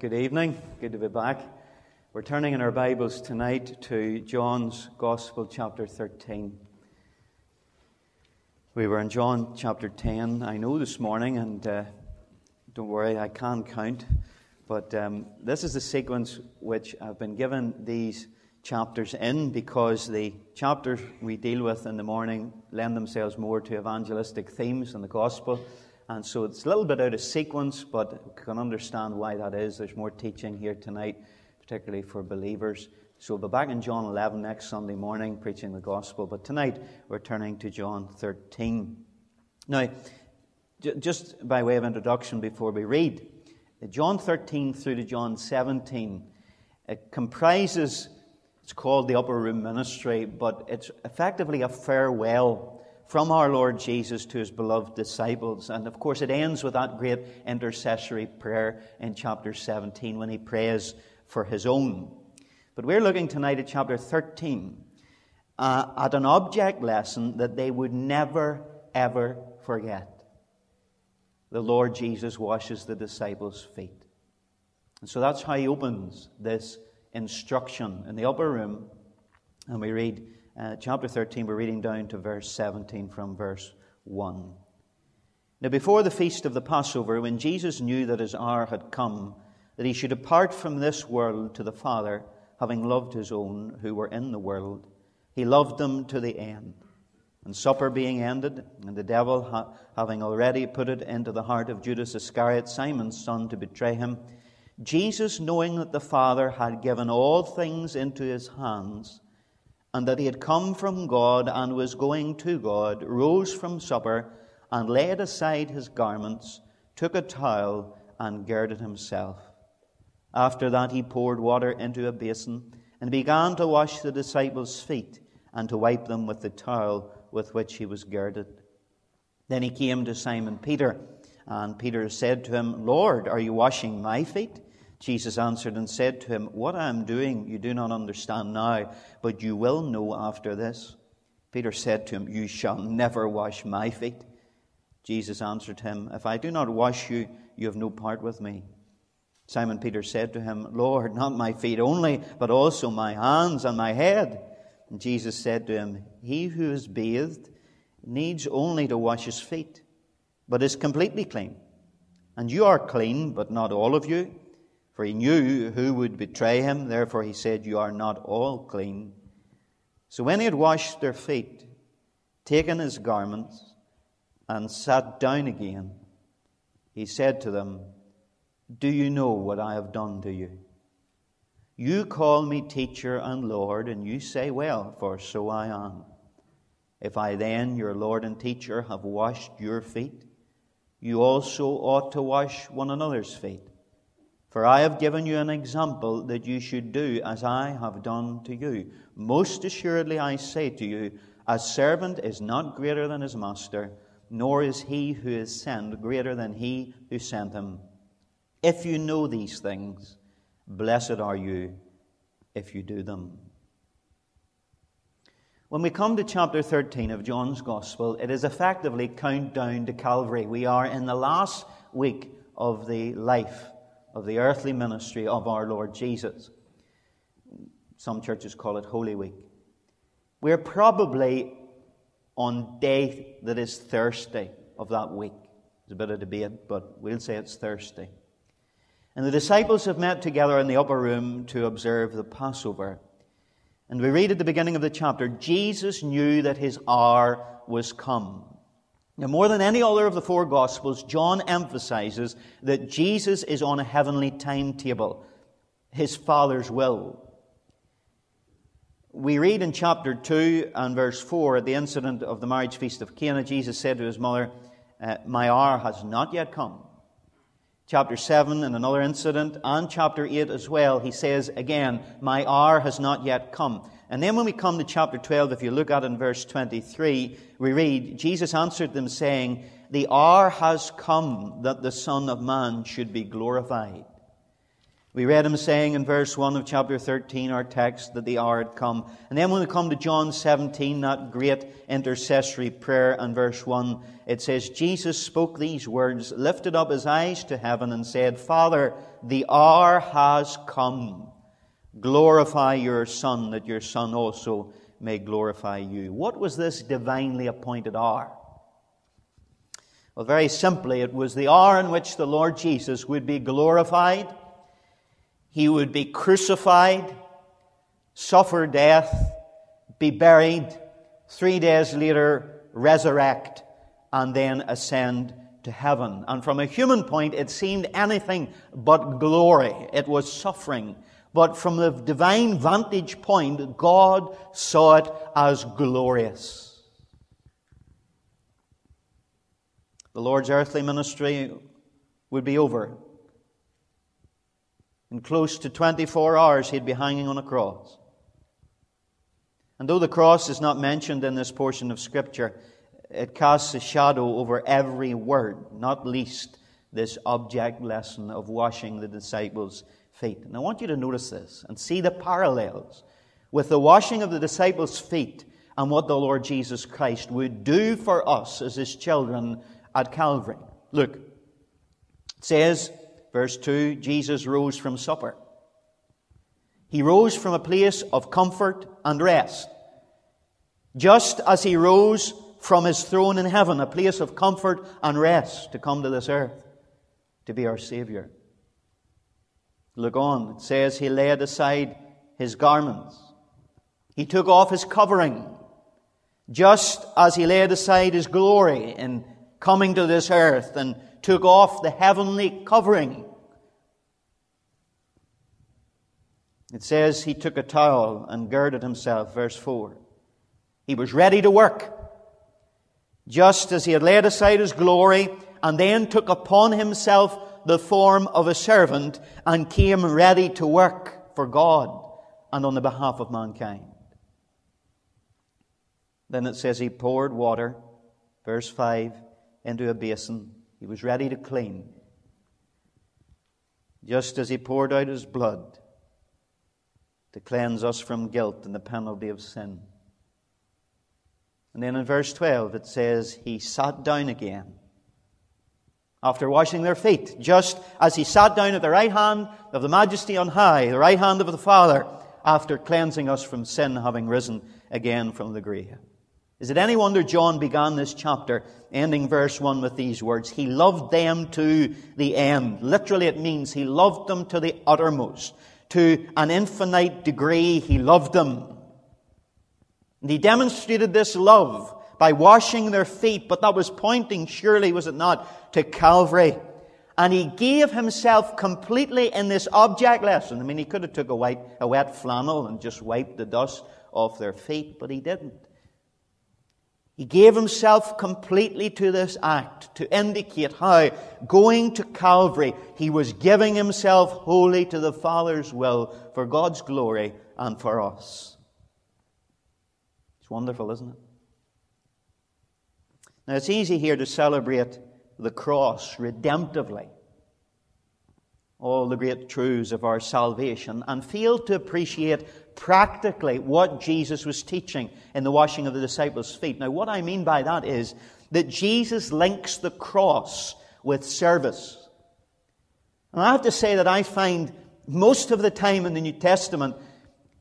Good evening. Good to be back. We're turning in our Bibles tonight to John's Gospel, chapter 13. We were in John chapter 10, I know, this morning, and uh, don't worry, I can count. But um, this is the sequence which I've been given these chapters in because the chapters we deal with in the morning lend themselves more to evangelistic themes in the Gospel and so it's a little bit out of sequence, but you can understand why that is. There's more teaching here tonight, particularly for believers. So we'll be back in John 11 next Sunday morning, preaching the gospel. But tonight we're turning to John 13. Now, just by way of introduction before we read, John 13 through to John 17, it comprises, it's called the Upper Room Ministry, but it's effectively a farewell from our Lord Jesus to his beloved disciples. And of course, it ends with that great intercessory prayer in chapter 17 when he prays for his own. But we're looking tonight at chapter 13 uh, at an object lesson that they would never, ever forget. The Lord Jesus washes the disciples' feet. And so that's how he opens this instruction in the upper room. And we read uh, chapter 13, we're reading down to verse 17 from verse 1. Now, before the feast of the Passover, when Jesus knew that his hour had come, that he should depart from this world to the Father, having loved his own who were in the world, he loved them to the end. And supper being ended, and the devil ha- having already put it into the heart of Judas Iscariot, Simon's son, to betray him, Jesus, knowing that the Father had given all things into his hands, and that he had come from God and was going to God, rose from supper and laid aside his garments, took a towel, and girded himself. After that, he poured water into a basin and began to wash the disciples' feet and to wipe them with the towel with which he was girded. Then he came to Simon Peter, and Peter said to him, Lord, are you washing my feet? Jesus answered and said to him, What I am doing you do not understand now, but you will know after this. Peter said to him, You shall never wash my feet. Jesus answered him, If I do not wash you, you have no part with me. Simon Peter said to him, Lord, not my feet only, but also my hands and my head. And Jesus said to him, He who is bathed needs only to wash his feet, but is completely clean. And you are clean, but not all of you. For he knew who would betray him, therefore he said, You are not all clean. So when he had washed their feet, taken his garments, and sat down again, he said to them, Do you know what I have done to you? You call me teacher and Lord, and you say, Well, for so I am. If I then, your Lord and teacher, have washed your feet, you also ought to wash one another's feet. For I have given you an example that you should do as I have done to you. Most assuredly, I say to you, a servant is not greater than his master, nor is he who is sent greater than he who sent him. If you know these things, blessed are you if you do them. When we come to chapter 13 of John's Gospel, it is effectively countdown to Calvary. We are in the last week of the life of the earthly ministry of our Lord Jesus. Some churches call it Holy Week. We're probably on day that is Thursday of that week. There's a bit of debate, but we'll say it's Thursday. And the disciples have met together in the upper room to observe the Passover. And we read at the beginning of the chapter Jesus knew that his hour was come. Now, more than any other of the four Gospels, John emphasizes that Jesus is on a heavenly timetable, his Father's will. We read in chapter 2 and verse 4 at the incident of the marriage feast of Cana, Jesus said to his mother, uh, My hour has not yet come. Chapter 7, in another incident, and chapter 8 as well, he says again, My hour has not yet come. And then when we come to chapter 12, if you look at it in verse 23, we read, Jesus answered them saying, The hour has come that the Son of Man should be glorified. We read him saying in verse 1 of chapter 13, our text, that the hour had come. And then when we come to John 17, that great intercessory prayer, and verse 1, it says, Jesus spoke these words, lifted up his eyes to heaven, and said, Father, the hour has come. Glorify your Son, that your Son also may glorify you. What was this divinely appointed hour? Well, very simply, it was the hour in which the Lord Jesus would be glorified he would be crucified, suffer death, be buried, three days later resurrect, and then ascend to heaven. And from a human point, it seemed anything but glory. It was suffering. But from the divine vantage point, God saw it as glorious. The Lord's earthly ministry would be over. In close to 24 hours, he'd be hanging on a cross. And though the cross is not mentioned in this portion of Scripture, it casts a shadow over every word, not least this object lesson of washing the disciples' feet. And I want you to notice this and see the parallels with the washing of the disciples' feet and what the Lord Jesus Christ would do for us as his children at Calvary. Look, it says, Verse 2 Jesus rose from supper. He rose from a place of comfort and rest. Just as he rose from his throne in heaven, a place of comfort and rest, to come to this earth to be our Savior. Look on. It says he laid aside his garments. He took off his covering, just as he laid aside his glory in coming to this earth and took off the heavenly covering. It says he took a towel and girded himself, verse 4. He was ready to work, just as he had laid aside his glory and then took upon himself the form of a servant and came ready to work for God and on the behalf of mankind. Then it says he poured water, verse 5, into a basin he was ready to clean. Just as he poured out his blood to cleanse us from guilt and the penalty of sin. And then in verse 12 it says, He sat down again after washing their feet, just as he sat down at the right hand of the majesty on high, the right hand of the Father, after cleansing us from sin, having risen again from the grave. Is it any wonder John began this chapter, ending verse 1 with these words? He loved them to the end. Literally, it means he loved them to the uttermost. To an infinite degree, he loved them. And he demonstrated this love by washing their feet, but that was pointing, surely, was it not, to Calvary. And he gave himself completely in this object lesson. I mean, he could have took a, white, a wet flannel and just wiped the dust off their feet, but he didn't. He gave himself completely to this act to indicate how, going to Calvary, he was giving himself wholly to the Father's will for God's glory and for us. It's wonderful, isn't it? Now, it's easy here to celebrate the cross redemptively, all the great truths of our salvation, and fail to appreciate practically what Jesus was teaching in the washing of the disciples' feet. Now, what I mean by that is that Jesus links the cross with service. And I have to say that I find most of the time in the New Testament,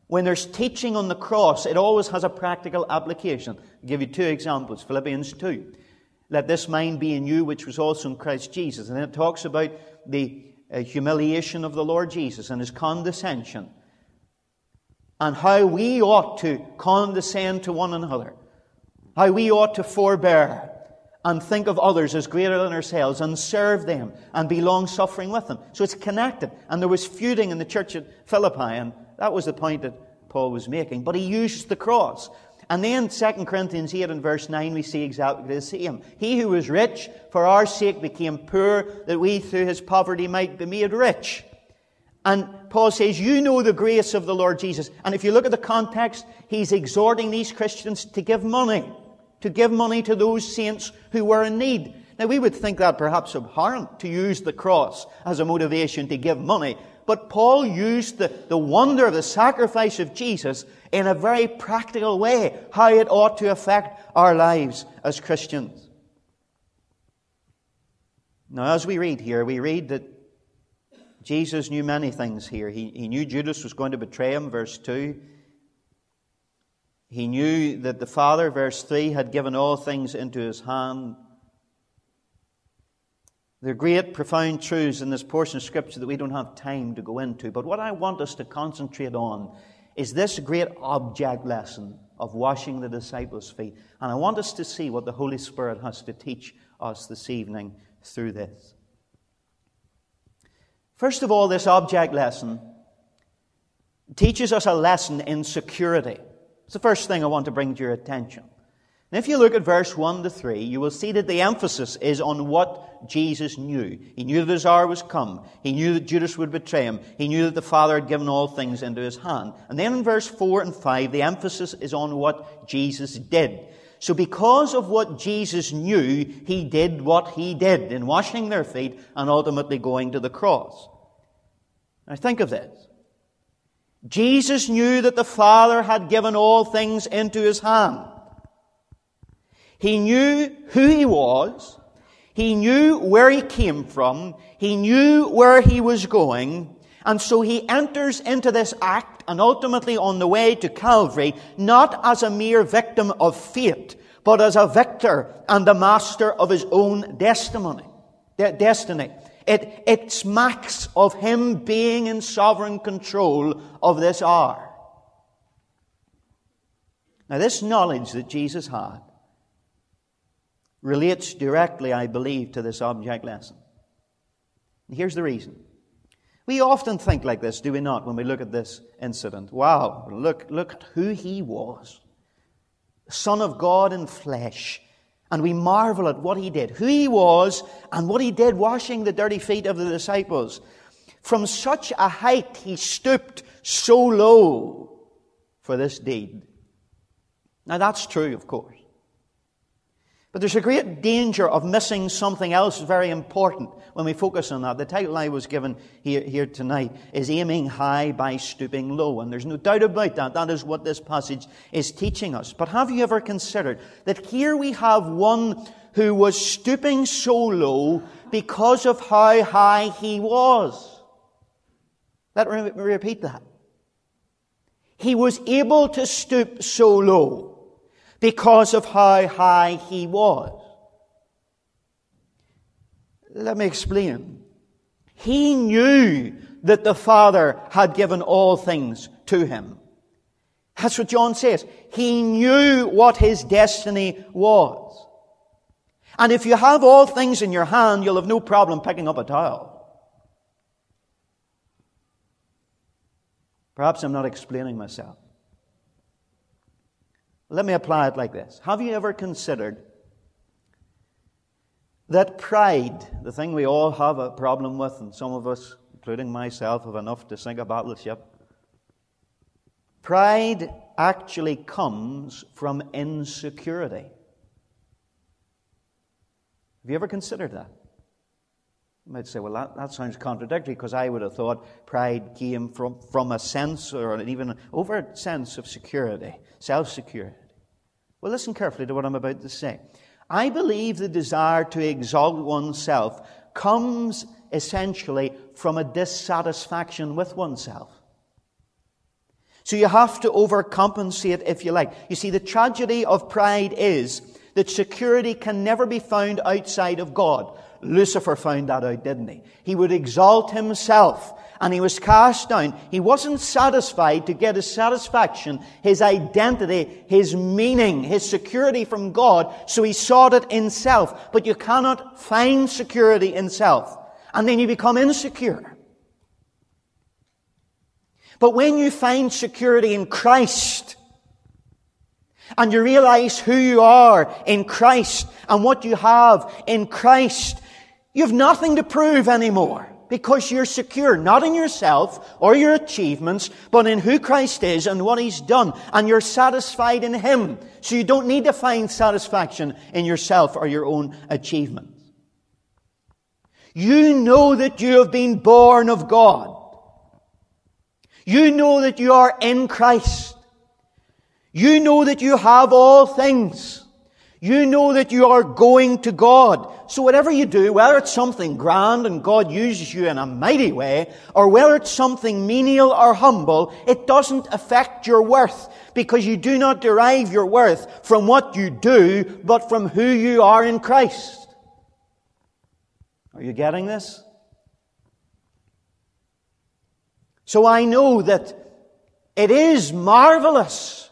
when there's teaching on the cross, it always has a practical application. I'll give you two examples Philippians 2. Let this mind be in you, which was also in Christ Jesus. And then it talks about the uh, humiliation of the Lord Jesus and his condescension and how we ought to condescend to one another, how we ought to forbear and think of others as greater than ourselves and serve them and be long suffering with them. So it's connected. And there was feuding in the church at Philippi, and that was the point that Paul was making. But he used the cross. And then 2 Corinthians 8 and verse 9, we see exactly the same. He who was rich for our sake became poor, that we through his poverty might be made rich. And Paul says, You know the grace of the Lord Jesus. And if you look at the context, he's exhorting these Christians to give money, to give money to those saints who were in need. Now, we would think that perhaps abhorrent to use the cross as a motivation to give money. But Paul used the, the wonder of the sacrifice of Jesus in a very practical way, how it ought to affect our lives as Christians. Now, as we read here, we read that Jesus knew many things here. He, he knew Judas was going to betray him, verse 2. He knew that the Father, verse 3, had given all things into his hand. There are great, profound truths in this portion of Scripture that we don't have time to go into. But what I want us to concentrate on is this great object lesson of washing the disciples' feet. And I want us to see what the Holy Spirit has to teach us this evening through this. First of all, this object lesson teaches us a lesson in security. It's the first thing I want to bring to your attention. And if you look at verse 1 to 3, you will see that the emphasis is on what Jesus knew. He knew that his hour was come. He knew that Judas would betray him. He knew that the Father had given all things into his hand. And then in verse 4 and 5, the emphasis is on what Jesus did. So because of what Jesus knew, he did what he did in washing their feet and ultimately going to the cross. Now think of this. Jesus knew that the Father had given all things into his hand. He knew who he was. He knew where he came from. He knew where he was going. And so he enters into this act and ultimately on the way to Calvary, not as a mere victim of fate, but as a victor and the master of his own destiny. destiny. It, it smacks of him being in sovereign control of this hour. Now, this knowledge that Jesus had relates directly, I believe, to this object lesson. And here's the reason. We often think like this, do we not, when we look at this incident? Wow, look, look at who he was. Son of God in flesh. And we marvel at what he did, who he was, and what he did washing the dirty feet of the disciples. From such a height, he stooped so low for this deed. Now, that's true, of course. But there's a great danger of missing something else very important when we focus on that. The title I was given here, here tonight is Aiming High by Stooping Low. And there's no doubt about that. That is what this passage is teaching us. But have you ever considered that here we have one who was stooping so low because of how high he was? Let me repeat that. He was able to stoop so low because of how high he was. Let me explain. He knew that the Father had given all things to him. That's what John says. He knew what his destiny was. And if you have all things in your hand, you'll have no problem picking up a towel. Perhaps I'm not explaining myself. Let me apply it like this. Have you ever considered that pride, the thing we all have a problem with, and some of us, including myself, have enough to sink a battleship? Pride actually comes from insecurity. Have you ever considered that? You might say, well, that, that sounds contradictory because I would have thought pride came from, from a sense or an even overt sense of security, self security. Well, listen carefully to what I'm about to say. I believe the desire to exalt oneself comes essentially from a dissatisfaction with oneself. So you have to overcompensate if you like. You see, the tragedy of pride is that security can never be found outside of God. Lucifer found that out, didn't he? He would exalt himself and he was cast down. He wasn't satisfied to get his satisfaction, his identity, his meaning, his security from God, so he sought it in self. But you cannot find security in self. And then you become insecure. But when you find security in Christ, and you realize who you are in Christ and what you have in Christ, you have nothing to prove anymore because you're secure, not in yourself or your achievements, but in who Christ is and what He's done. And you're satisfied in Him. So you don't need to find satisfaction in yourself or your own achievements. You know that you have been born of God. You know that you are in Christ. You know that you have all things. You know that you are going to God. So whatever you do, whether it's something grand and God uses you in a mighty way, or whether it's something menial or humble, it doesn't affect your worth because you do not derive your worth from what you do, but from who you are in Christ. Are you getting this? So I know that it is marvelous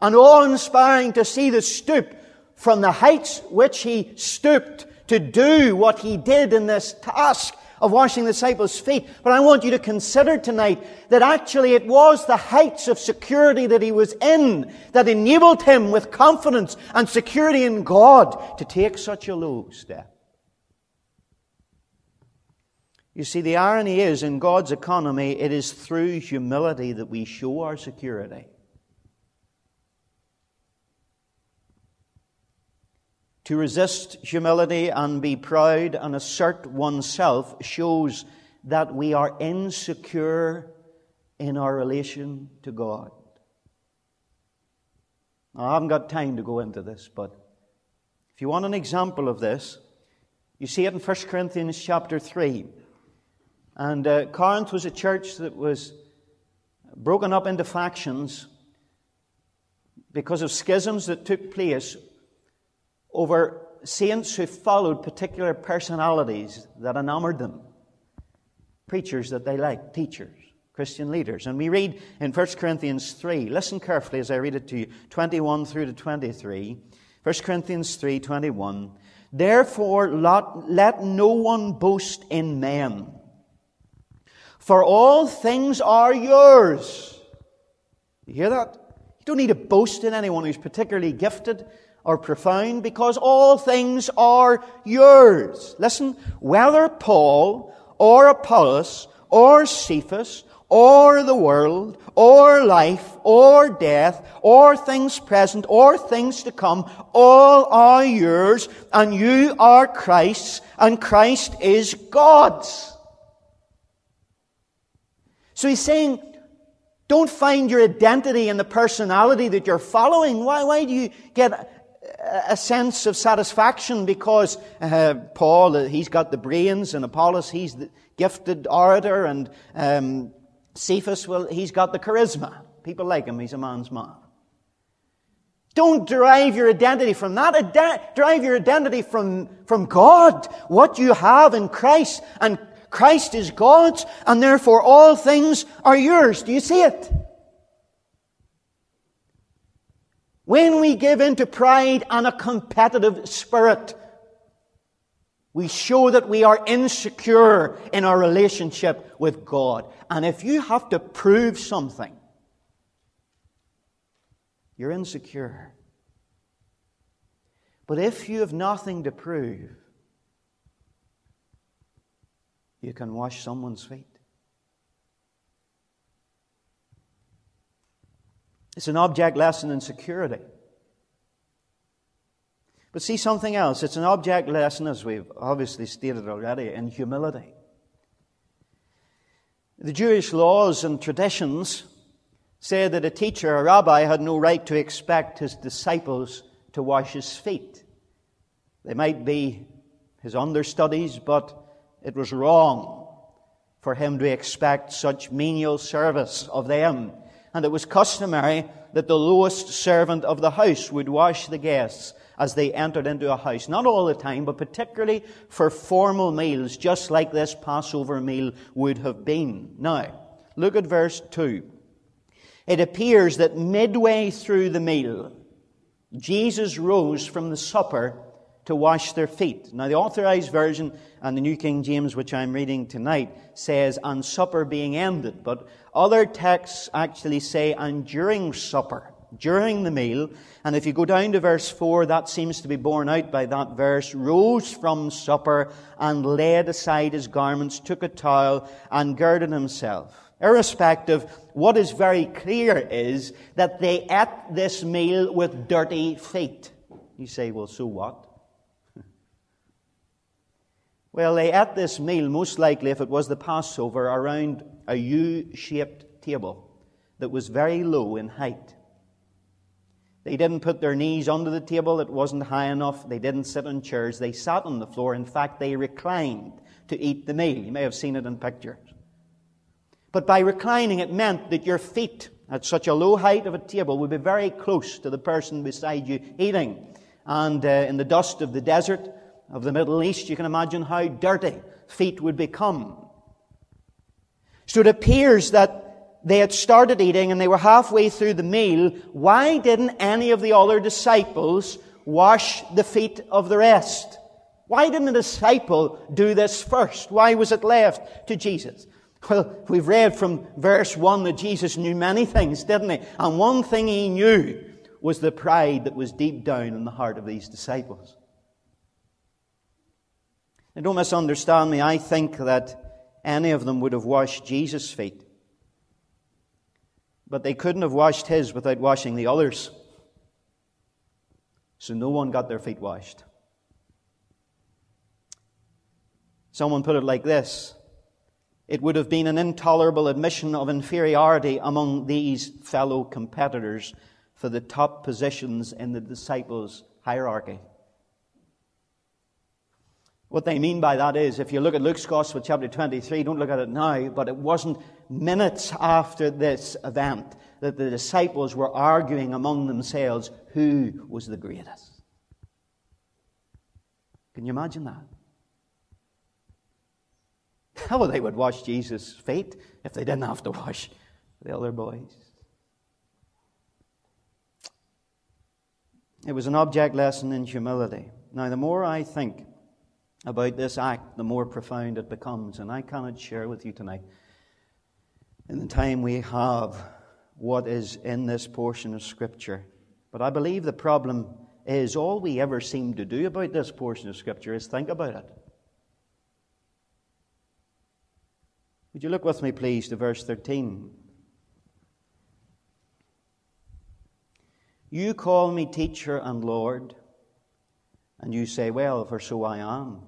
and awe-inspiring to see the stoop from the heights which he stooped to do what he did in this task of washing the disciples' feet. But I want you to consider tonight that actually it was the heights of security that he was in that enabled him with confidence and security in God to take such a low step. You see, the irony is in God's economy, it is through humility that we show our security. To resist humility and be proud and assert oneself shows that we are insecure in our relation to God. Now, I haven't got time to go into this, but if you want an example of this, you see it in 1 Corinthians chapter 3. And uh, Corinth was a church that was broken up into factions because of schisms that took place over saints who followed particular personalities that enamored them. Preachers that they liked, teachers, Christian leaders. And we read in 1 Corinthians 3, listen carefully as I read it to you, 21 through to 23. 1 Corinthians 3 21. Therefore, let, no one boast in men, for all things are yours. You hear that? You don't need to boast in anyone who's particularly gifted or profound because all things are yours. Listen, whether Paul or Apollos or Cephas or the world or life or death or things present or things to come, all are yours and you are Christ's and Christ is God's. So he's saying, don't find your identity in the personality that you're following. Why, why do you get a sense of satisfaction because uh, Paul, uh, he's got the brains, and Apollos, he's the gifted orator, and um, Cephas, well, he's got the charisma. People like him, he's a man's man. Don't derive your identity from that. Ide- derive your identity from, from God, what you have in Christ. And Christ is God's, and therefore all things are yours. Do you see it? When we give in to pride and a competitive spirit, we show that we are insecure in our relationship with God. And if you have to prove something, you're insecure. But if you have nothing to prove, you can wash someone's feet. It's an object lesson in security. But see something else. It's an object lesson, as we've obviously stated already, in humility. The Jewish laws and traditions say that a teacher, a rabbi, had no right to expect his disciples to wash his feet. They might be his understudies, but it was wrong for him to expect such menial service of them and it was customary that the lowest servant of the house would wash the guests as they entered into a house. Not all the time, but particularly for formal meals, just like this Passover meal would have been. Now, look at verse 2. It appears that midway through the meal, Jesus rose from the supper to wash their feet. Now, the authorized version and the New King James, which I'm reading tonight, says, and supper being ended. But other texts actually say, and during supper, during the meal. And if you go down to verse 4, that seems to be borne out by that verse, rose from supper and laid aside his garments, took a towel, and girded himself. Irrespective, what is very clear is that they ate this meal with dirty feet. You say, well, so what? Well, they ate this meal, most likely, if it was the Passover, around a U shaped table that was very low in height. They didn't put their knees under the table, it wasn't high enough. They didn't sit on chairs, they sat on the floor. In fact, they reclined to eat the meal. You may have seen it in pictures. But by reclining, it meant that your feet at such a low height of a table would be very close to the person beside you eating. And uh, in the dust of the desert of the Middle East, you can imagine how dirty feet would become. So it appears that they had started eating and they were halfway through the meal. Why didn't any of the other disciples wash the feet of the rest? Why didn't the disciple do this first? Why was it left to Jesus? Well, we've read from verse 1 that Jesus knew many things, didn't he? And one thing he knew was the pride that was deep down in the heart of these disciples. Now, don't misunderstand me. I think that any of them would have washed Jesus' feet. But they couldn't have washed his without washing the others. So no one got their feet washed. Someone put it like this it would have been an intolerable admission of inferiority among these fellow competitors for the top positions in the disciples' hierarchy. What they mean by that is, if you look at Luke's Gospel, chapter 23, don't look at it now, but it wasn't minutes after this event that the disciples were arguing among themselves who was the greatest. Can you imagine that? How they would wash Jesus' feet if they didn't have to wash the other boys. It was an object lesson in humility. Now, the more I think about this act, the more profound it becomes. And I cannot share with you tonight, in the time we have, what is in this portion of Scripture. But I believe the problem is all we ever seem to do about this portion of Scripture is think about it. Would you look with me, please, to verse 13? You call me teacher and Lord, and you say, Well, for so I am.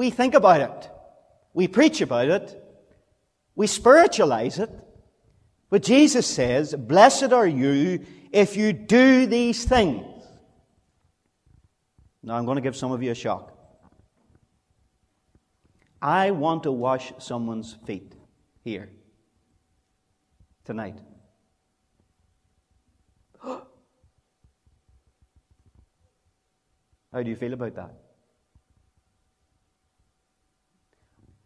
We think about it. We preach about it. We spiritualize it. But Jesus says, blessed are you if you do these things. Now I'm going to give some of you a shock. I want to wash someone's feet here tonight. How do you feel about that?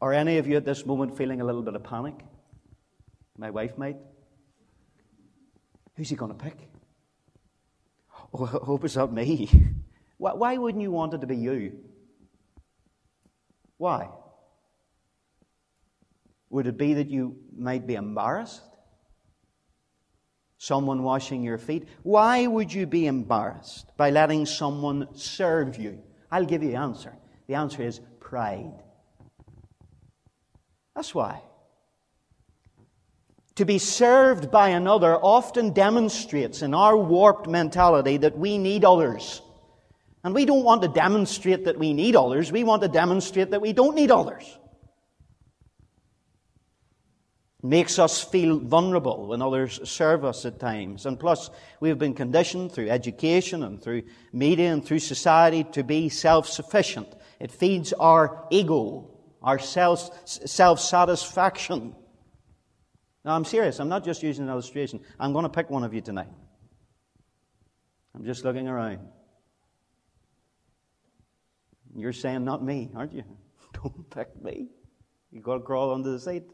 Are any of you at this moment feeling a little bit of panic? My wife might. Who's he going to pick? Oh, I hope it's not me. Why wouldn't you want it to be you? Why? Would it be that you might be embarrassed? Someone washing your feet? Why would you be embarrassed by letting someone serve you? I'll give you the answer. The answer is pride. That's why. To be served by another often demonstrates in our warped mentality that we need others. And we don't want to demonstrate that we need others, we want to demonstrate that we don't need others makes us feel vulnerable when others serve us at times. And plus, we've been conditioned through education and through media and through society to be self sufficient. It feeds our ego, our self satisfaction. Now, I'm serious. I'm not just using an illustration. I'm going to pick one of you tonight. I'm just looking around. You're saying, not me, aren't you? Don't pick me. You've got to crawl under the seat.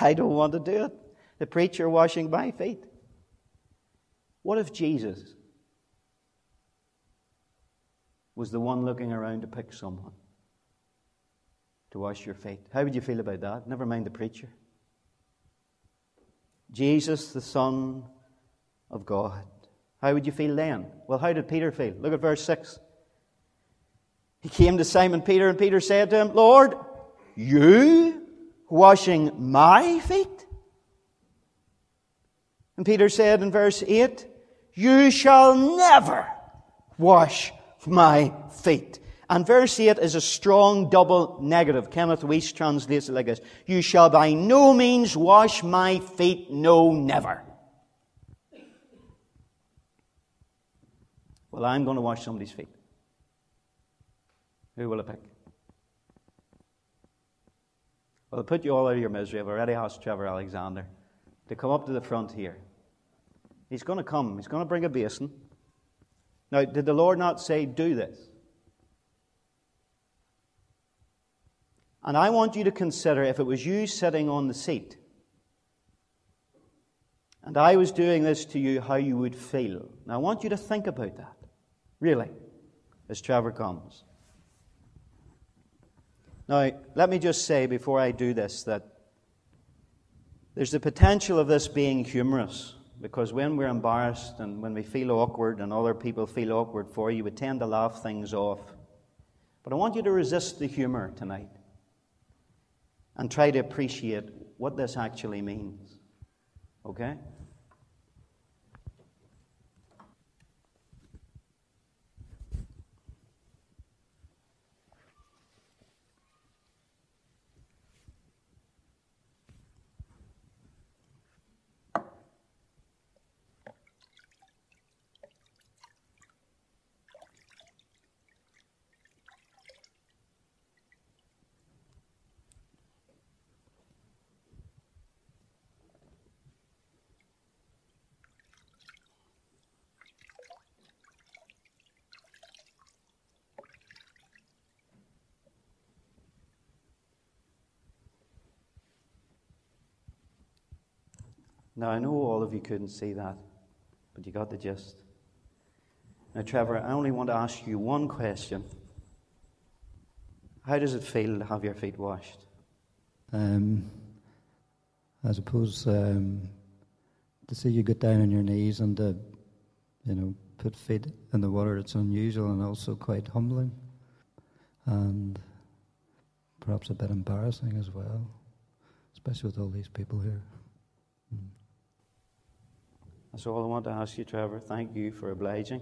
I don't want to do it. The preacher washing my feet. What if Jesus was the one looking around to pick someone to wash your feet? How would you feel about that? Never mind the preacher. Jesus, the Son of God. How would you feel then? Well, how did Peter feel? Look at verse 6. He came to Simon Peter, and Peter said to him, Lord, you washing my feet? And Peter said in verse 8, You shall never wash my feet. And verse 8 is a strong double negative. Kenneth Wuest translates it like this You shall by no means wash my feet, no, never. Well, I'm going to wash somebody's feet. Who will I pick? Well, to put you all out of your misery, I've already asked Trevor Alexander to come up to the front here. He's going to come. He's going to bring a basin. Now, did the Lord not say, do this? And I want you to consider if it was you sitting on the seat and I was doing this to you, how you would feel. Now, I want you to think about that, really, as Trevor comes. Now, let me just say before I do this that there's the potential of this being humorous because when we're embarrassed and when we feel awkward and other people feel awkward for you, we tend to laugh things off. But I want you to resist the humor tonight and try to appreciate what this actually means. Okay? Now, I know all of you couldn't see that, but you got the gist. Now, Trevor, I only want to ask you one question. How does it feel to have your feet washed? Um, I suppose um, to see you get down on your knees and to, you know, put feet in the water, it's unusual and also quite humbling. And perhaps a bit embarrassing as well, especially with all these people here. Mm. That's all I want to ask you, Trevor. Thank you for obliging.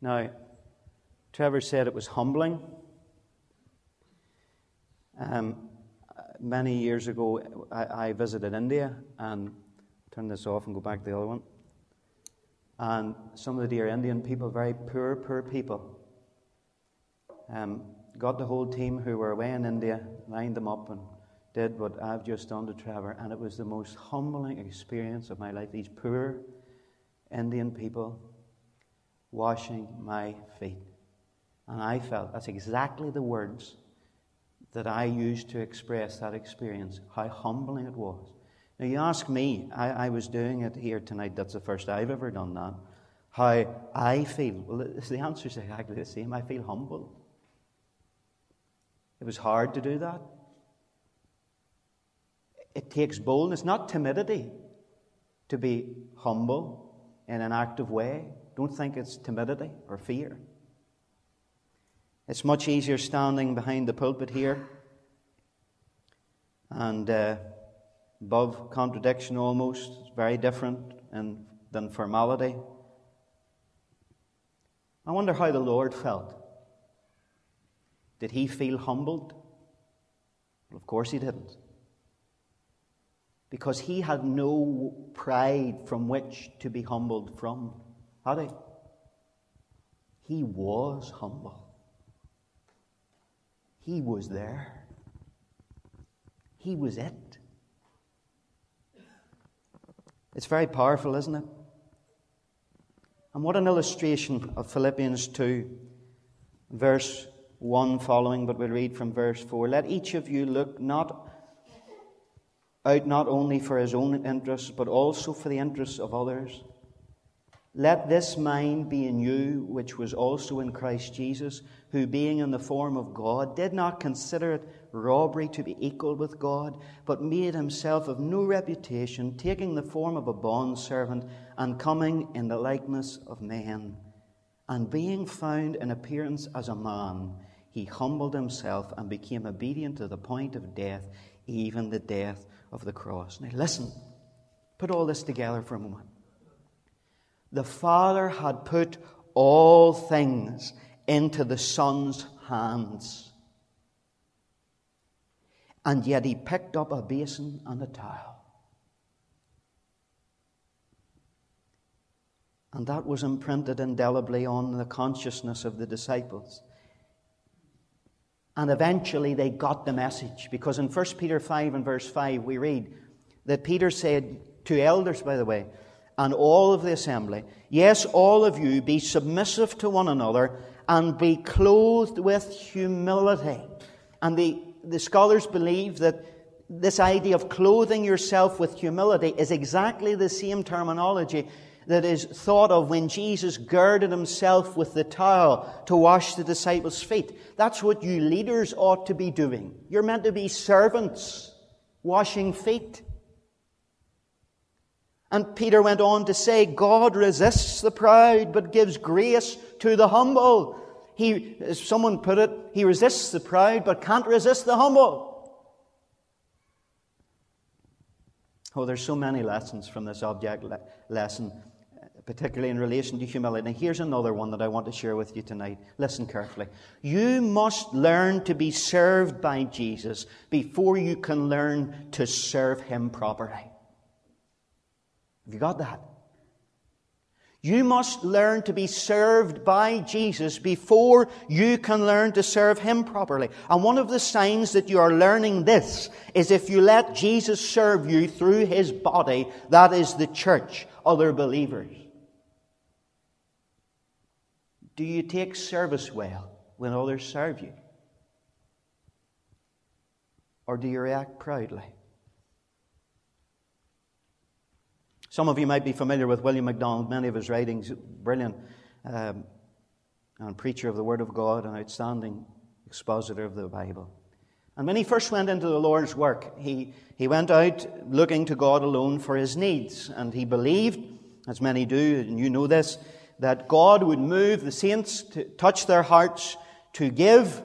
Now, Trevor said it was humbling. Um, many years ago, I, I, visited India and turn this off and go back to the other one. And some of the dear Indian people, very poor, poor people, um, got the whole team who were away in India, lined them up, and did what I've just done to Trevor, and it was the most humbling experience of my life. These poor Indian people washing my feet. And I felt that's exactly the words that I used to express that experience, how humbling it was. Now, you ask me, I, I was doing it here tonight, that's the first I've ever done that, how I feel. Well, the answer is exactly the same. I feel humbled. It was hard to do that. It takes boldness, not timidity, to be humble in an active way. Don't think it's timidity or fear. It's much easier standing behind the pulpit here and uh, above contradiction almost. It's very different in, than formality. I wonder how the Lord felt. Did he feel humbled? Well, of course he didn't because he had no pride from which to be humbled from. Had he? He was humble. He was there. He was it. It's very powerful, isn't it? And what an illustration of Philippians 2, verse 1 following, but we'll read from verse 4. Let each of you look not out not only for his own interests, but also for the interests of others. Let this mind be in you, which was also in Christ Jesus, who, being in the form of God, did not consider it robbery to be equal with God, but made himself of no reputation, taking the form of a bondservant, and coming in the likeness of men. And being found in appearance as a man, he humbled himself and became obedient to the point of death, even the death of the cross. Now, listen, put all this together for a moment the Father had put all things into the Son's hands. And yet he picked up a basin and a towel. And that was imprinted indelibly on the consciousness of the disciples. And eventually they got the message because in 1 Peter 5 and verse 5 we read that Peter said to elders, by the way, and all of the assembly, Yes, all of you, be submissive to one another and be clothed with humility. And the, the scholars believe that this idea of clothing yourself with humility is exactly the same terminology that is thought of when Jesus girded himself with the towel to wash the disciples' feet. That's what you leaders ought to be doing. You're meant to be servants, washing feet. And Peter went on to say, God resists the proud, but gives grace to the humble. He, as someone put it, he resists the proud, but can't resist the humble. Oh, there's so many lessons from this object le- lesson, particularly in relation to humility. And here's another one that I want to share with you tonight. Listen carefully. You must learn to be served by Jesus before you can learn to serve him properly. Have you got that? You must learn to be served by Jesus before you can learn to serve Him properly. And one of the signs that you are learning this is if you let Jesus serve you through His body, that is the church, other believers. Do you take service well when others serve you? Or do you react proudly? Some of you might be familiar with William MacDonald, many of his writings, brilliant um, and preacher of the Word of God, an outstanding expositor of the Bible. And when he first went into the Lord's work, he, he went out looking to God alone for his needs. And he believed, as many do, and you know this, that God would move the saints to touch their hearts to give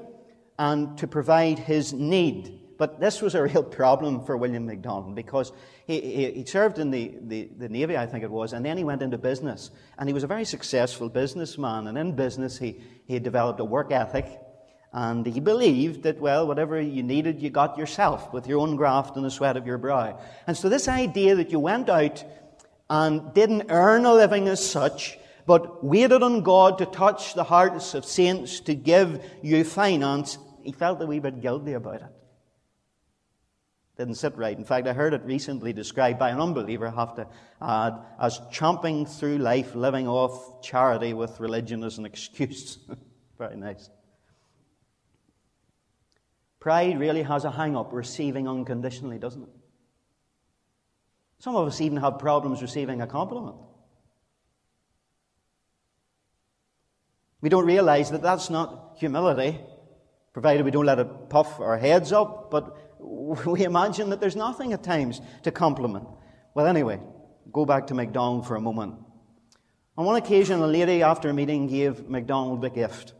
and to provide his need. But this was a real problem for William MacDonald because he, he, he, served in the, the, the, Navy, I think it was, and then he went into business. And he was a very successful businessman. And in business, he, he developed a work ethic. And he believed that, well, whatever you needed, you got yourself with your own graft and the sweat of your brow. And so, this idea that you went out and didn't earn a living as such, but waited on God to touch the hearts of saints to give you finance, he felt a wee bit guilty about it didn't sit right. In fact, I heard it recently described by an unbeliever, I have to add, as chomping through life, living off charity with religion as an excuse. Very nice. Pride really has a hang up receiving unconditionally, doesn't it? Some of us even have problems receiving a compliment. We don't realize that that's not humility, provided we don't let it puff our heads up, but we imagine that there's nothing at times to compliment. Well, anyway, go back to MacDonald for a moment. On one occasion, a lady after a meeting gave MacDonald a gift.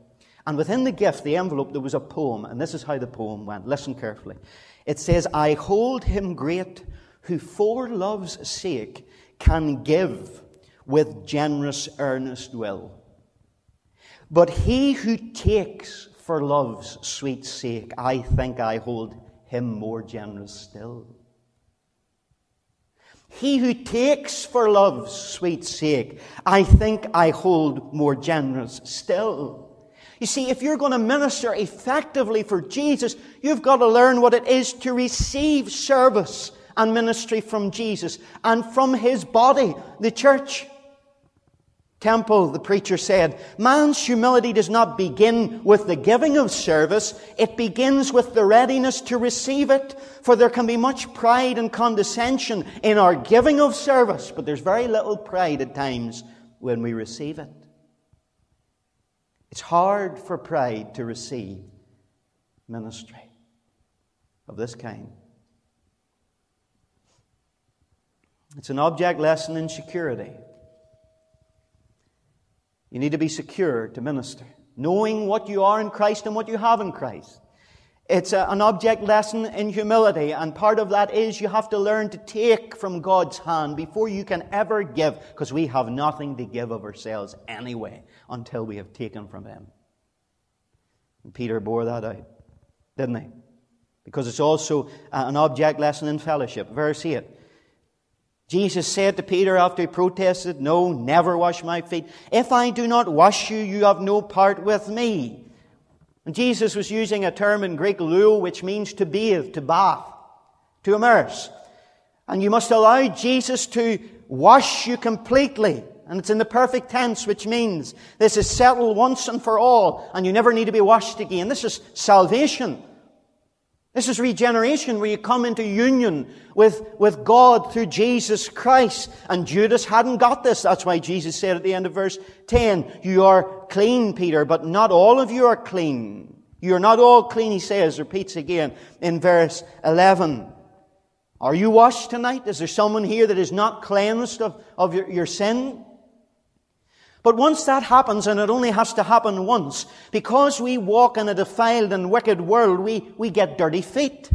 And within the gift, the envelope, there was a poem. And this is how the poem went. Listen carefully. It says, I hold him great who for love's sake can give with generous, earnest will. But he who takes for love's sweet sake, I think I hold him more generous still. He who takes for love's sweet sake, I think I hold more generous still. You see, if you're going to minister effectively for Jesus, you've got to learn what it is to receive service and ministry from Jesus and from His body, the church temple, the preacher said, man's humility does not begin with the giving of service, it begins with the readiness to receive it. For there can be much pride and condescension in our giving of service, but there's very little pride at times when we receive it. It's hard for pride to receive ministry of this kind. It's an object lesson in security. You need to be secure to minister, knowing what you are in Christ and what you have in Christ. It's a, an object lesson in humility, and part of that is you have to learn to take from God's hand before you can ever give, because we have nothing to give of ourselves anyway until we have taken from Him. And Peter bore that out, didn't he? Because it's also an object lesson in fellowship. Verse 8. Jesus said to Peter after he protested, No, never wash my feet. If I do not wash you, you have no part with me. And Jesus was using a term in Greek, luo, which means to bathe, to bath, to immerse. And you must allow Jesus to wash you completely. And it's in the perfect tense, which means this is settled once and for all, and you never need to be washed again. This is salvation. This is regeneration where you come into union with, with God through Jesus Christ. And Judas hadn't got this. That's why Jesus said at the end of verse 10, You are clean, Peter, but not all of you are clean. You are not all clean, he says, repeats again in verse 11. Are you washed tonight? Is there someone here that is not cleansed of, of your, your sin? But once that happens, and it only has to happen once, because we walk in a defiled and wicked world, we, we get dirty feet.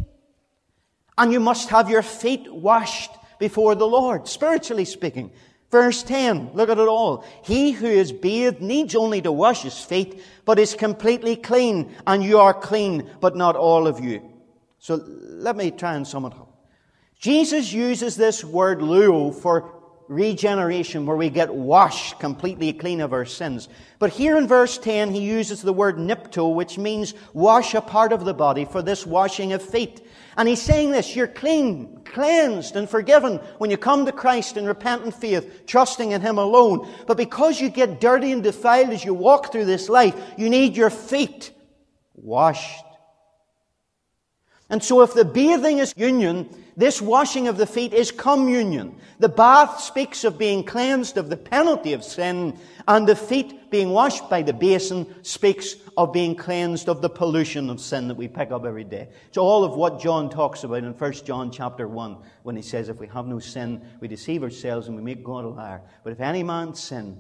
And you must have your feet washed before the Lord, spiritually speaking. Verse 10, look at it all. He who is bathed needs only to wash his feet, but is completely clean, and you are clean, but not all of you. So let me try and sum it up. Jesus uses this word luo for regeneration where we get washed completely clean of our sins. But here in verse 10, he uses the word nipto, which means wash a part of the body for this washing of feet. And he's saying this, you're clean, cleansed, and forgiven when you come to Christ in repentant faith, trusting in Him alone. But because you get dirty and defiled as you walk through this life, you need your feet washed. And so if the bathing is union, this washing of the feet is communion. The bath speaks of being cleansed of the penalty of sin, and the feet being washed by the basin speaks of being cleansed of the pollution of sin that we pick up every day. It's all of what John talks about in 1 John chapter 1 when he says, If we have no sin, we deceive ourselves and we make God a liar. But if any man sin,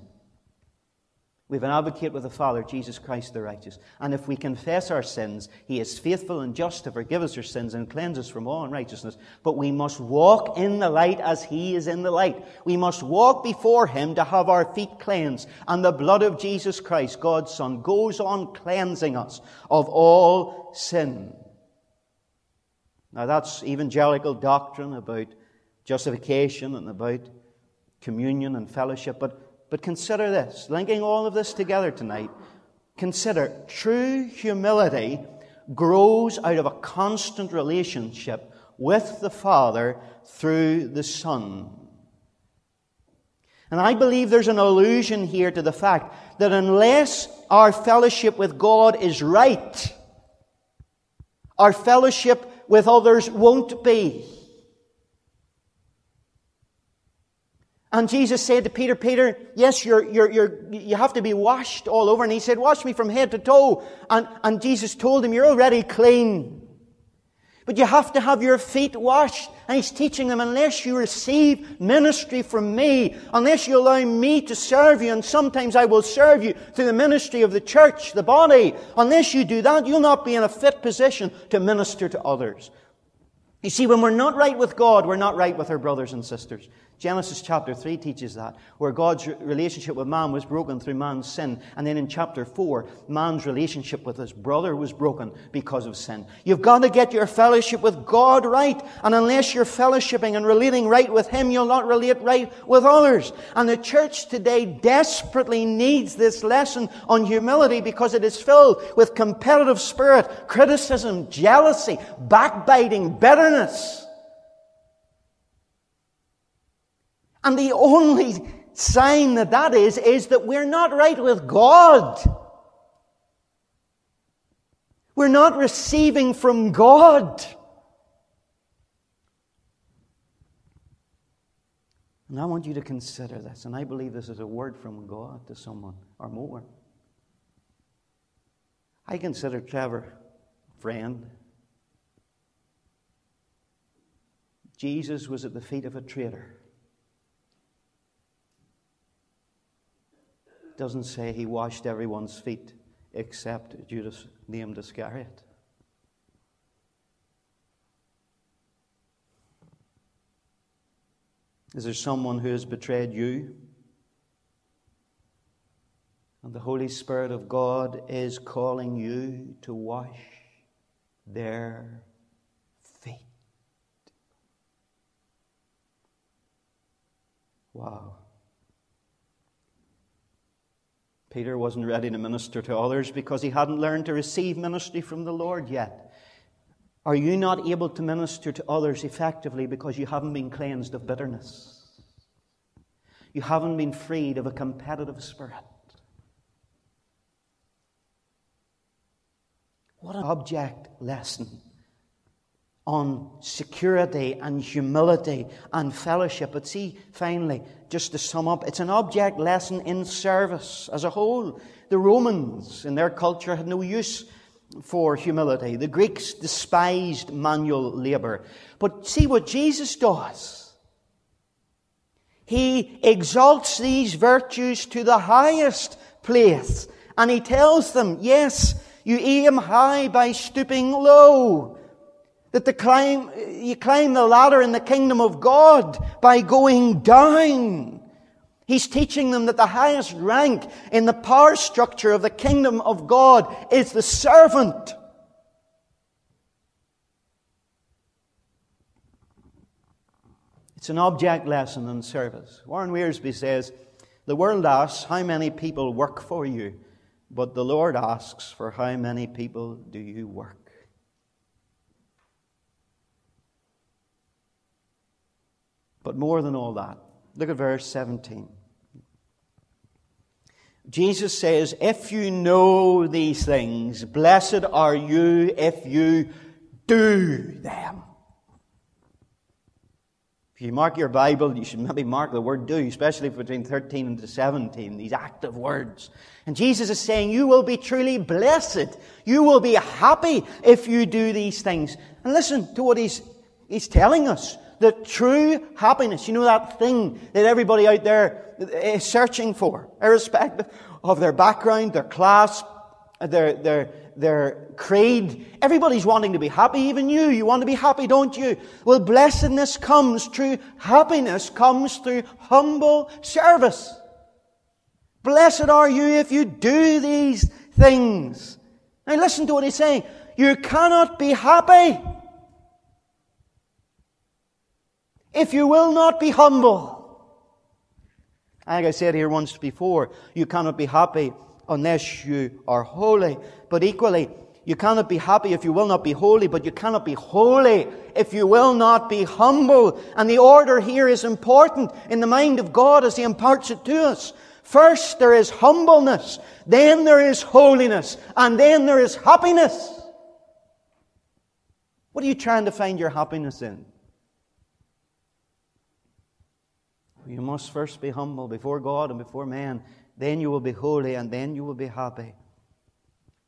we have an advocate with the Father, Jesus Christ the righteous. And if we confess our sins, He is faithful and just to forgive us our sins and cleanse us from all unrighteousness. But we must walk in the light as He is in the light. We must walk before Him to have our feet cleansed. And the blood of Jesus Christ, God's Son, goes on cleansing us of all sin. Now that's evangelical doctrine about justification and about communion and fellowship. But but consider this, linking all of this together tonight, consider true humility grows out of a constant relationship with the Father through the Son. And I believe there's an allusion here to the fact that unless our fellowship with God is right, our fellowship with others won't be. And Jesus said to Peter, Peter, yes, you're, you're, you're, you have to be washed all over. And he said, wash me from head to toe. And, and Jesus told him, you're already clean. But you have to have your feet washed. And he's teaching them, unless you receive ministry from me, unless you allow me to serve you, and sometimes I will serve you through the ministry of the church, the body, unless you do that, you'll not be in a fit position to minister to others. You see, when we're not right with God, we're not right with our brothers and sisters. Genesis chapter 3 teaches that, where God's relationship with man was broken through man's sin. And then in chapter 4, man's relationship with his brother was broken because of sin. You've got to get your fellowship with God right. And unless you're fellowshipping and relating right with Him, you'll not relate right with others. And the church today desperately needs this lesson on humility because it is filled with competitive spirit, criticism, jealousy, backbiting, bitterness. And the only sign that that is, is that we're not right with God. We're not receiving from God. And I want you to consider this, and I believe this is a word from God to someone or more. I consider Trevor a friend. Jesus was at the feet of a traitor. Doesn't say he washed everyone's feet except Judas named Iscariot. Is there someone who has betrayed you? And the Holy Spirit of God is calling you to wash their feet. Wow. Peter wasn't ready to minister to others because he hadn't learned to receive ministry from the Lord yet. Are you not able to minister to others effectively because you haven't been cleansed of bitterness? You haven't been freed of a competitive spirit. What an object lesson on security and humility and fellowship. But see, finally, just to sum up, it's an object lesson in service as a whole. The Romans, in their culture, had no use for humility. The Greeks despised manual labor. But see what Jesus does. He exalts these virtues to the highest place. And he tells them, yes, you aim high by stooping low. That the climb, you climb the ladder in the kingdom of God by going down. He's teaching them that the highest rank in the power structure of the kingdom of God is the servant. It's an object lesson in service. Warren Wiersbe says, The world asks how many people work for you, but the Lord asks, For how many people do you work? But more than all that, look at verse 17. Jesus says, If you know these things, blessed are you if you do them. If you mark your Bible, you should maybe mark the word do, especially between 13 and 17, these active words. And Jesus is saying, You will be truly blessed. You will be happy if you do these things. And listen to what he's, he's telling us. The true happiness. You know that thing that everybody out there is searching for, irrespective of their background, their class, their, their, their creed. Everybody's wanting to be happy, even you. You want to be happy, don't you? Well, blessedness comes through happiness, comes through humble service. Blessed are you if you do these things. Now listen to what he's saying. You cannot be happy if you will not be humble. Like I said here once before, you cannot be happy unless you are holy. But equally, you cannot be happy if you will not be holy, but you cannot be holy if you will not be humble. And the order here is important in the mind of God as He imparts it to us. First, there is humbleness, then there is holiness, and then there is happiness. What are you trying to find your happiness in? You must first be humble before God and before man. Then you will be holy and then you will be happy.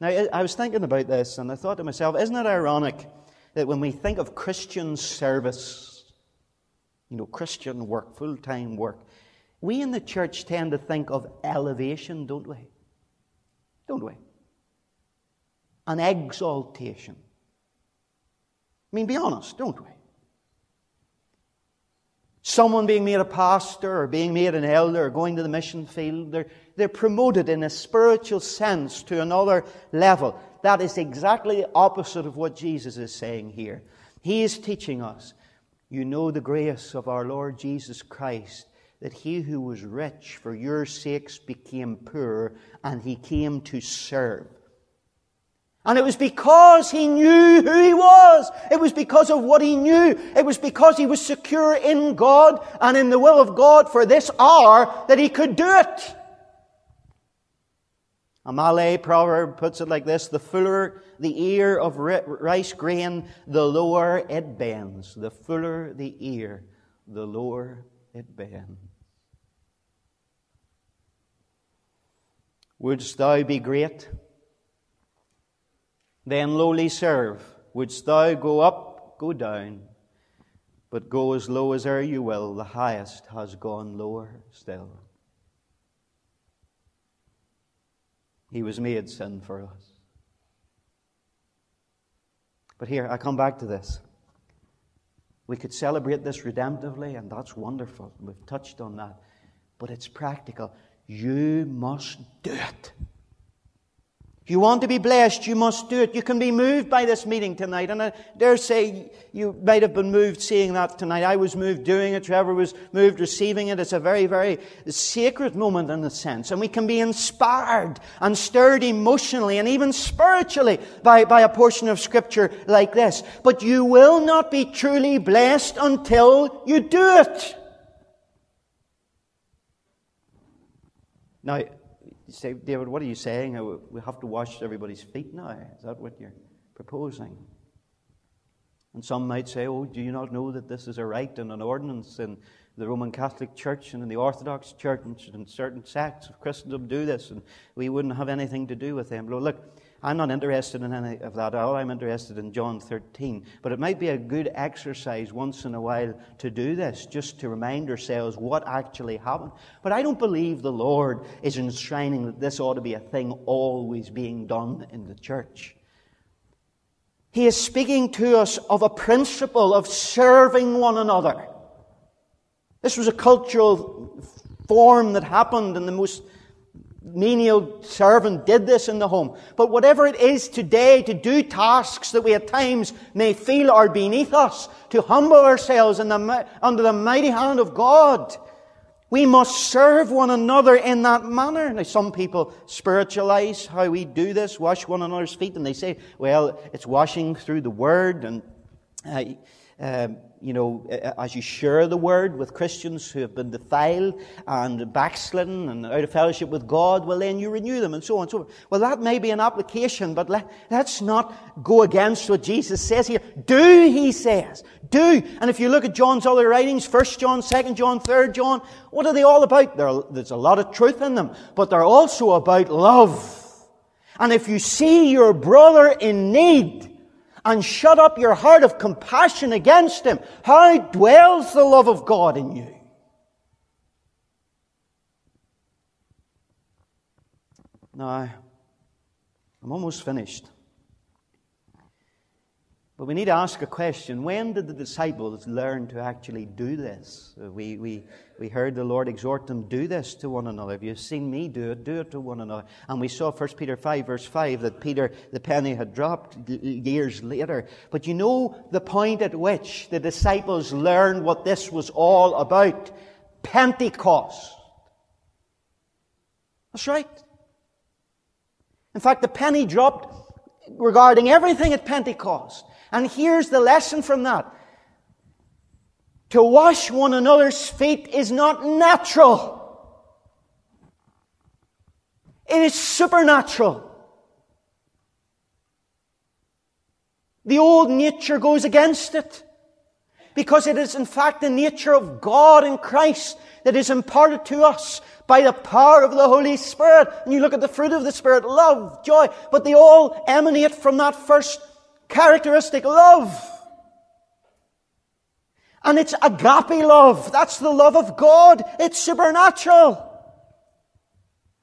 Now, I was thinking about this and I thought to myself, isn't it ironic that when we think of Christian service, you know, Christian work, full time work, we in the church tend to think of elevation, don't we? Don't we? An exaltation. I mean, be honest, don't we? Someone being made a pastor or being made an elder or going to the mission field. They're, they're promoted in a spiritual sense to another level. That is exactly the opposite of what Jesus is saying here. He is teaching us, you know the grace of our Lord Jesus Christ, that he who was rich for your sakes became poor, and he came to serve and it was because he knew who he was. It was because of what he knew. It was because he was secure in God and in the will of God for this hour that he could do it. A Malay proverb puts it like this The fuller the ear of rice grain, the lower it bends. The fuller the ear, the lower it bends. Wouldst thou be great? Then lowly serve. Wouldst thou go up, go down? But go as low as e'er you will, the highest has gone lower still. He was made sin for us. But here, I come back to this. We could celebrate this redemptively, and that's wonderful. We've touched on that. But it's practical. You must do it. If you want to be blessed, you must do it. You can be moved by this meeting tonight. And I dare say you might have been moved seeing that tonight. I was moved doing it. Trevor was moved receiving it. It's a very, very sacred moment in a sense. And we can be inspired and stirred emotionally and even spiritually by, by a portion of scripture like this. But you will not be truly blessed until you do it. Now, you say, David, what are you saying? Uh, we have to wash everybody's feet now. Is that what you're proposing? And some might say, Oh, do you not know that this is a rite and an ordinance in the Roman Catholic Church and in the Orthodox Church and certain sects of Christendom do this and we wouldn't have anything to do with them? Look, I'm not interested in any of that at all. I'm interested in John 13. But it might be a good exercise once in a while to do this, just to remind ourselves what actually happened. But I don't believe the Lord is enshrining that this ought to be a thing always being done in the church. He is speaking to us of a principle of serving one another. This was a cultural form that happened in the most menial servant did this in the home. But whatever it is today to do tasks that we at times may feel are beneath us, to humble ourselves the, under the mighty hand of God, we must serve one another in that manner. Now, some people spiritualize how we do this, wash one another's feet, and they say, well, it's washing through the Word, and uh, uh, you know, as you share the word with Christians who have been defiled and backslidden and out of fellowship with God, well, then you renew them and so on and so forth. Well, that may be an application, but let, us not go against what Jesus says here. Do, he says. Do. And if you look at John's other writings, 1 John, 2 John, 3 John, what are they all about? There's a lot of truth in them, but they're also about love. And if you see your brother in need, and shut up your heart of compassion against him. How dwells the love of God in you? Now, I'm almost finished. But we need to ask a question. When did the disciples learn to actually do this? We, we, we heard the Lord exhort them, do this to one another. If you've seen me do it, do it to one another. And we saw 1 Peter 5, verse 5, that Peter, the penny had dropped years later. But you know the point at which the disciples learned what this was all about? Pentecost. That's right. In fact, the penny dropped regarding everything at Pentecost. And here's the lesson from that. To wash one another's feet is not natural. It is supernatural. The old nature goes against it. Because it is in fact the nature of God in Christ that is imparted to us by the power of the Holy Spirit. And you look at the fruit of the Spirit, love, joy, but they all emanate from that first characteristic love. And it's agape love. That's the love of God. It's supernatural.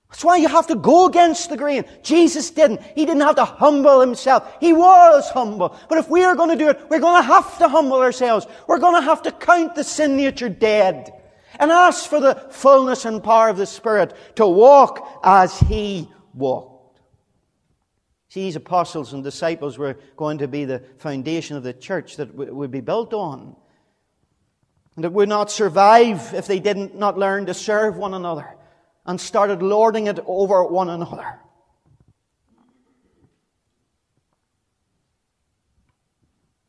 That's why you have to go against the grain. Jesus didn't. He didn't have to humble himself. He was humble. But if we are going to do it, we're going to have to humble ourselves. We're going to have to count the sin nature dead and ask for the fullness and power of the Spirit to walk as He walked. These apostles and disciples were going to be the foundation of the church that would be built on. And it would not survive if they didn't not learn to serve one another and started lording it over one another.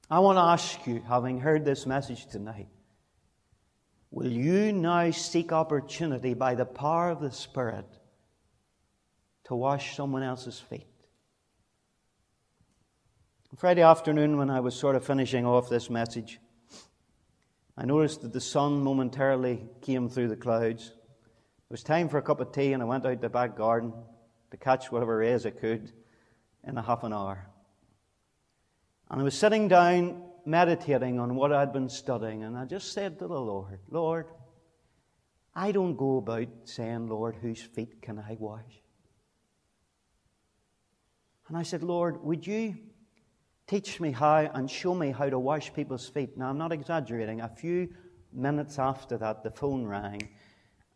I want to ask you, having heard this message tonight, will you now seek opportunity by the power of the Spirit to wash someone else's feet? Friday afternoon, when I was sort of finishing off this message, I noticed that the sun momentarily came through the clouds. It was time for a cup of tea, and I went out the back garden to catch whatever rays I could in a half an hour. And I was sitting down meditating on what I'd been studying, and I just said to the Lord, Lord, I don't go about saying, Lord, whose feet can I wash? And I said, Lord, would you teach me how and show me how to wash people's feet? Now, I'm not exaggerating. A few minutes after that, the phone rang,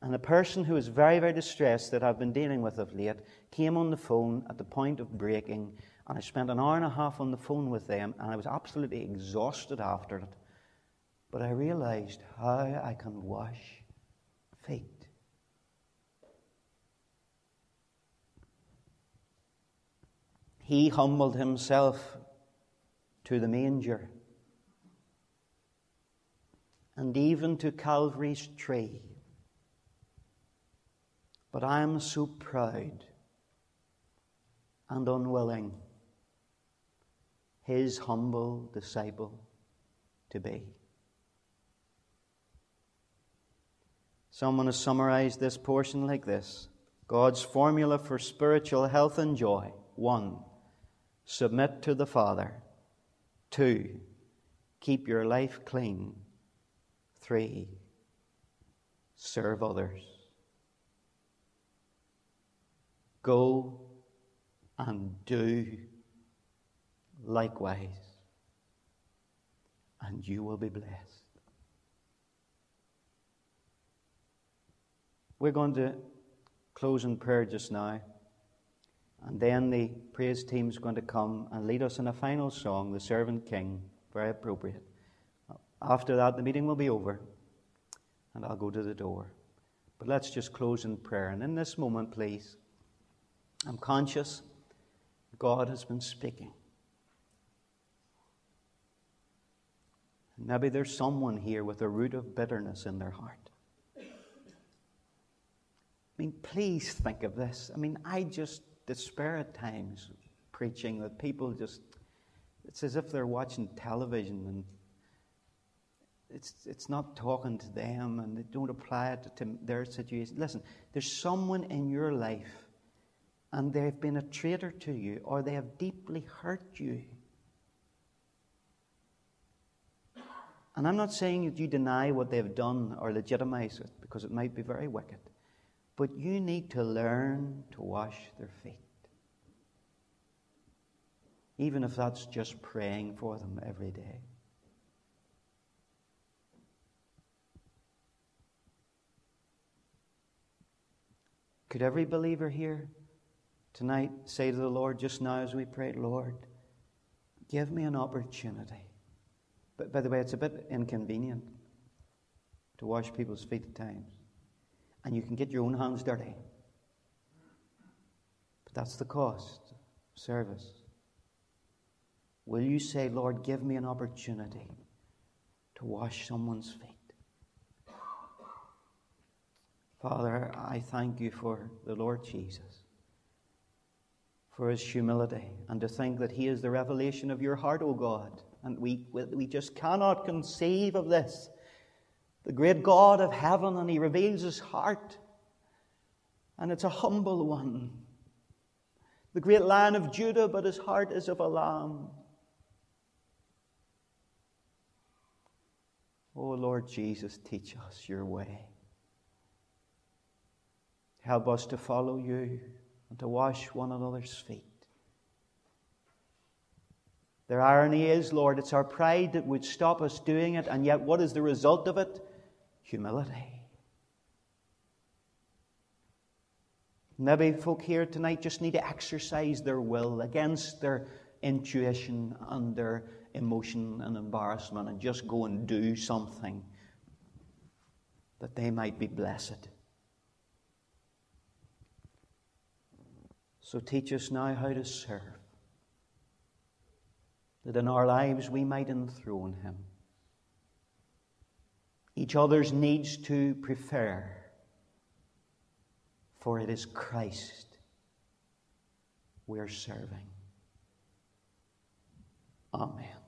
and a person who was very, very distressed that I've been dealing with of late came on the phone at the point of breaking, and I spent an hour and a half on the phone with them, and I was absolutely exhausted after it. But I realized how I can wash feet. He humbled himself to the manger and even to Calvary's tree but I am so proud and unwilling, his humble disciple to be. Someone has summarized this portion like this God's formula for spiritual health and joy. One, submit to the Father. Two, keep your life clean. Three, serve others. Go and do likewise, and you will be blessed. We're going to close in prayer just now, and then the praise team is going to come and lead us in a final song, The Servant King, very appropriate. After that, the meeting will be over, and I'll go to the door. But let's just close in prayer. And in this moment, please, I'm conscious God has been speaking. Maybe there's someone here with a root of bitterness in their heart. I mean, please think of this. I mean, I just despair at times preaching that people just, it's as if they're watching television and it's, it's not talking to them and they don't apply it to their situation. Listen, there's someone in your life and they've been a traitor to you or they have deeply hurt you. And I'm not saying that you deny what they've done or legitimize it because it might be very wicked. But you need to learn to wash their feet. Even if that's just praying for them every day. Could every believer here tonight say to the Lord, just now as we prayed, Lord, give me an opportunity. But by the way, it's a bit inconvenient to wash people's feet at times. And you can get your own hands dirty. But that's the cost of service. Will you say, Lord, give me an opportunity to wash someone's feet? Father, I thank you for the Lord Jesus for his humility and to think that he is the revelation of your heart, O God. And we, we just cannot conceive of this. The great God of heaven, and he reveals his heart. And it's a humble one. The great lion of Judah, but his heart is of a lamb. Oh Lord Jesus, teach us your way. Help us to follow you and to wash one another's feet. Their irony is, Lord, it's our pride that would stop us doing it, and yet what is the result of it? Humility. Maybe folk here tonight just need to exercise their will against their intuition and their emotion and embarrassment and just go and do something that they might be blessed. So teach us now how to serve, that in our lives we might enthrone Him. Each other's needs to prefer, for it is Christ we're serving. Amen.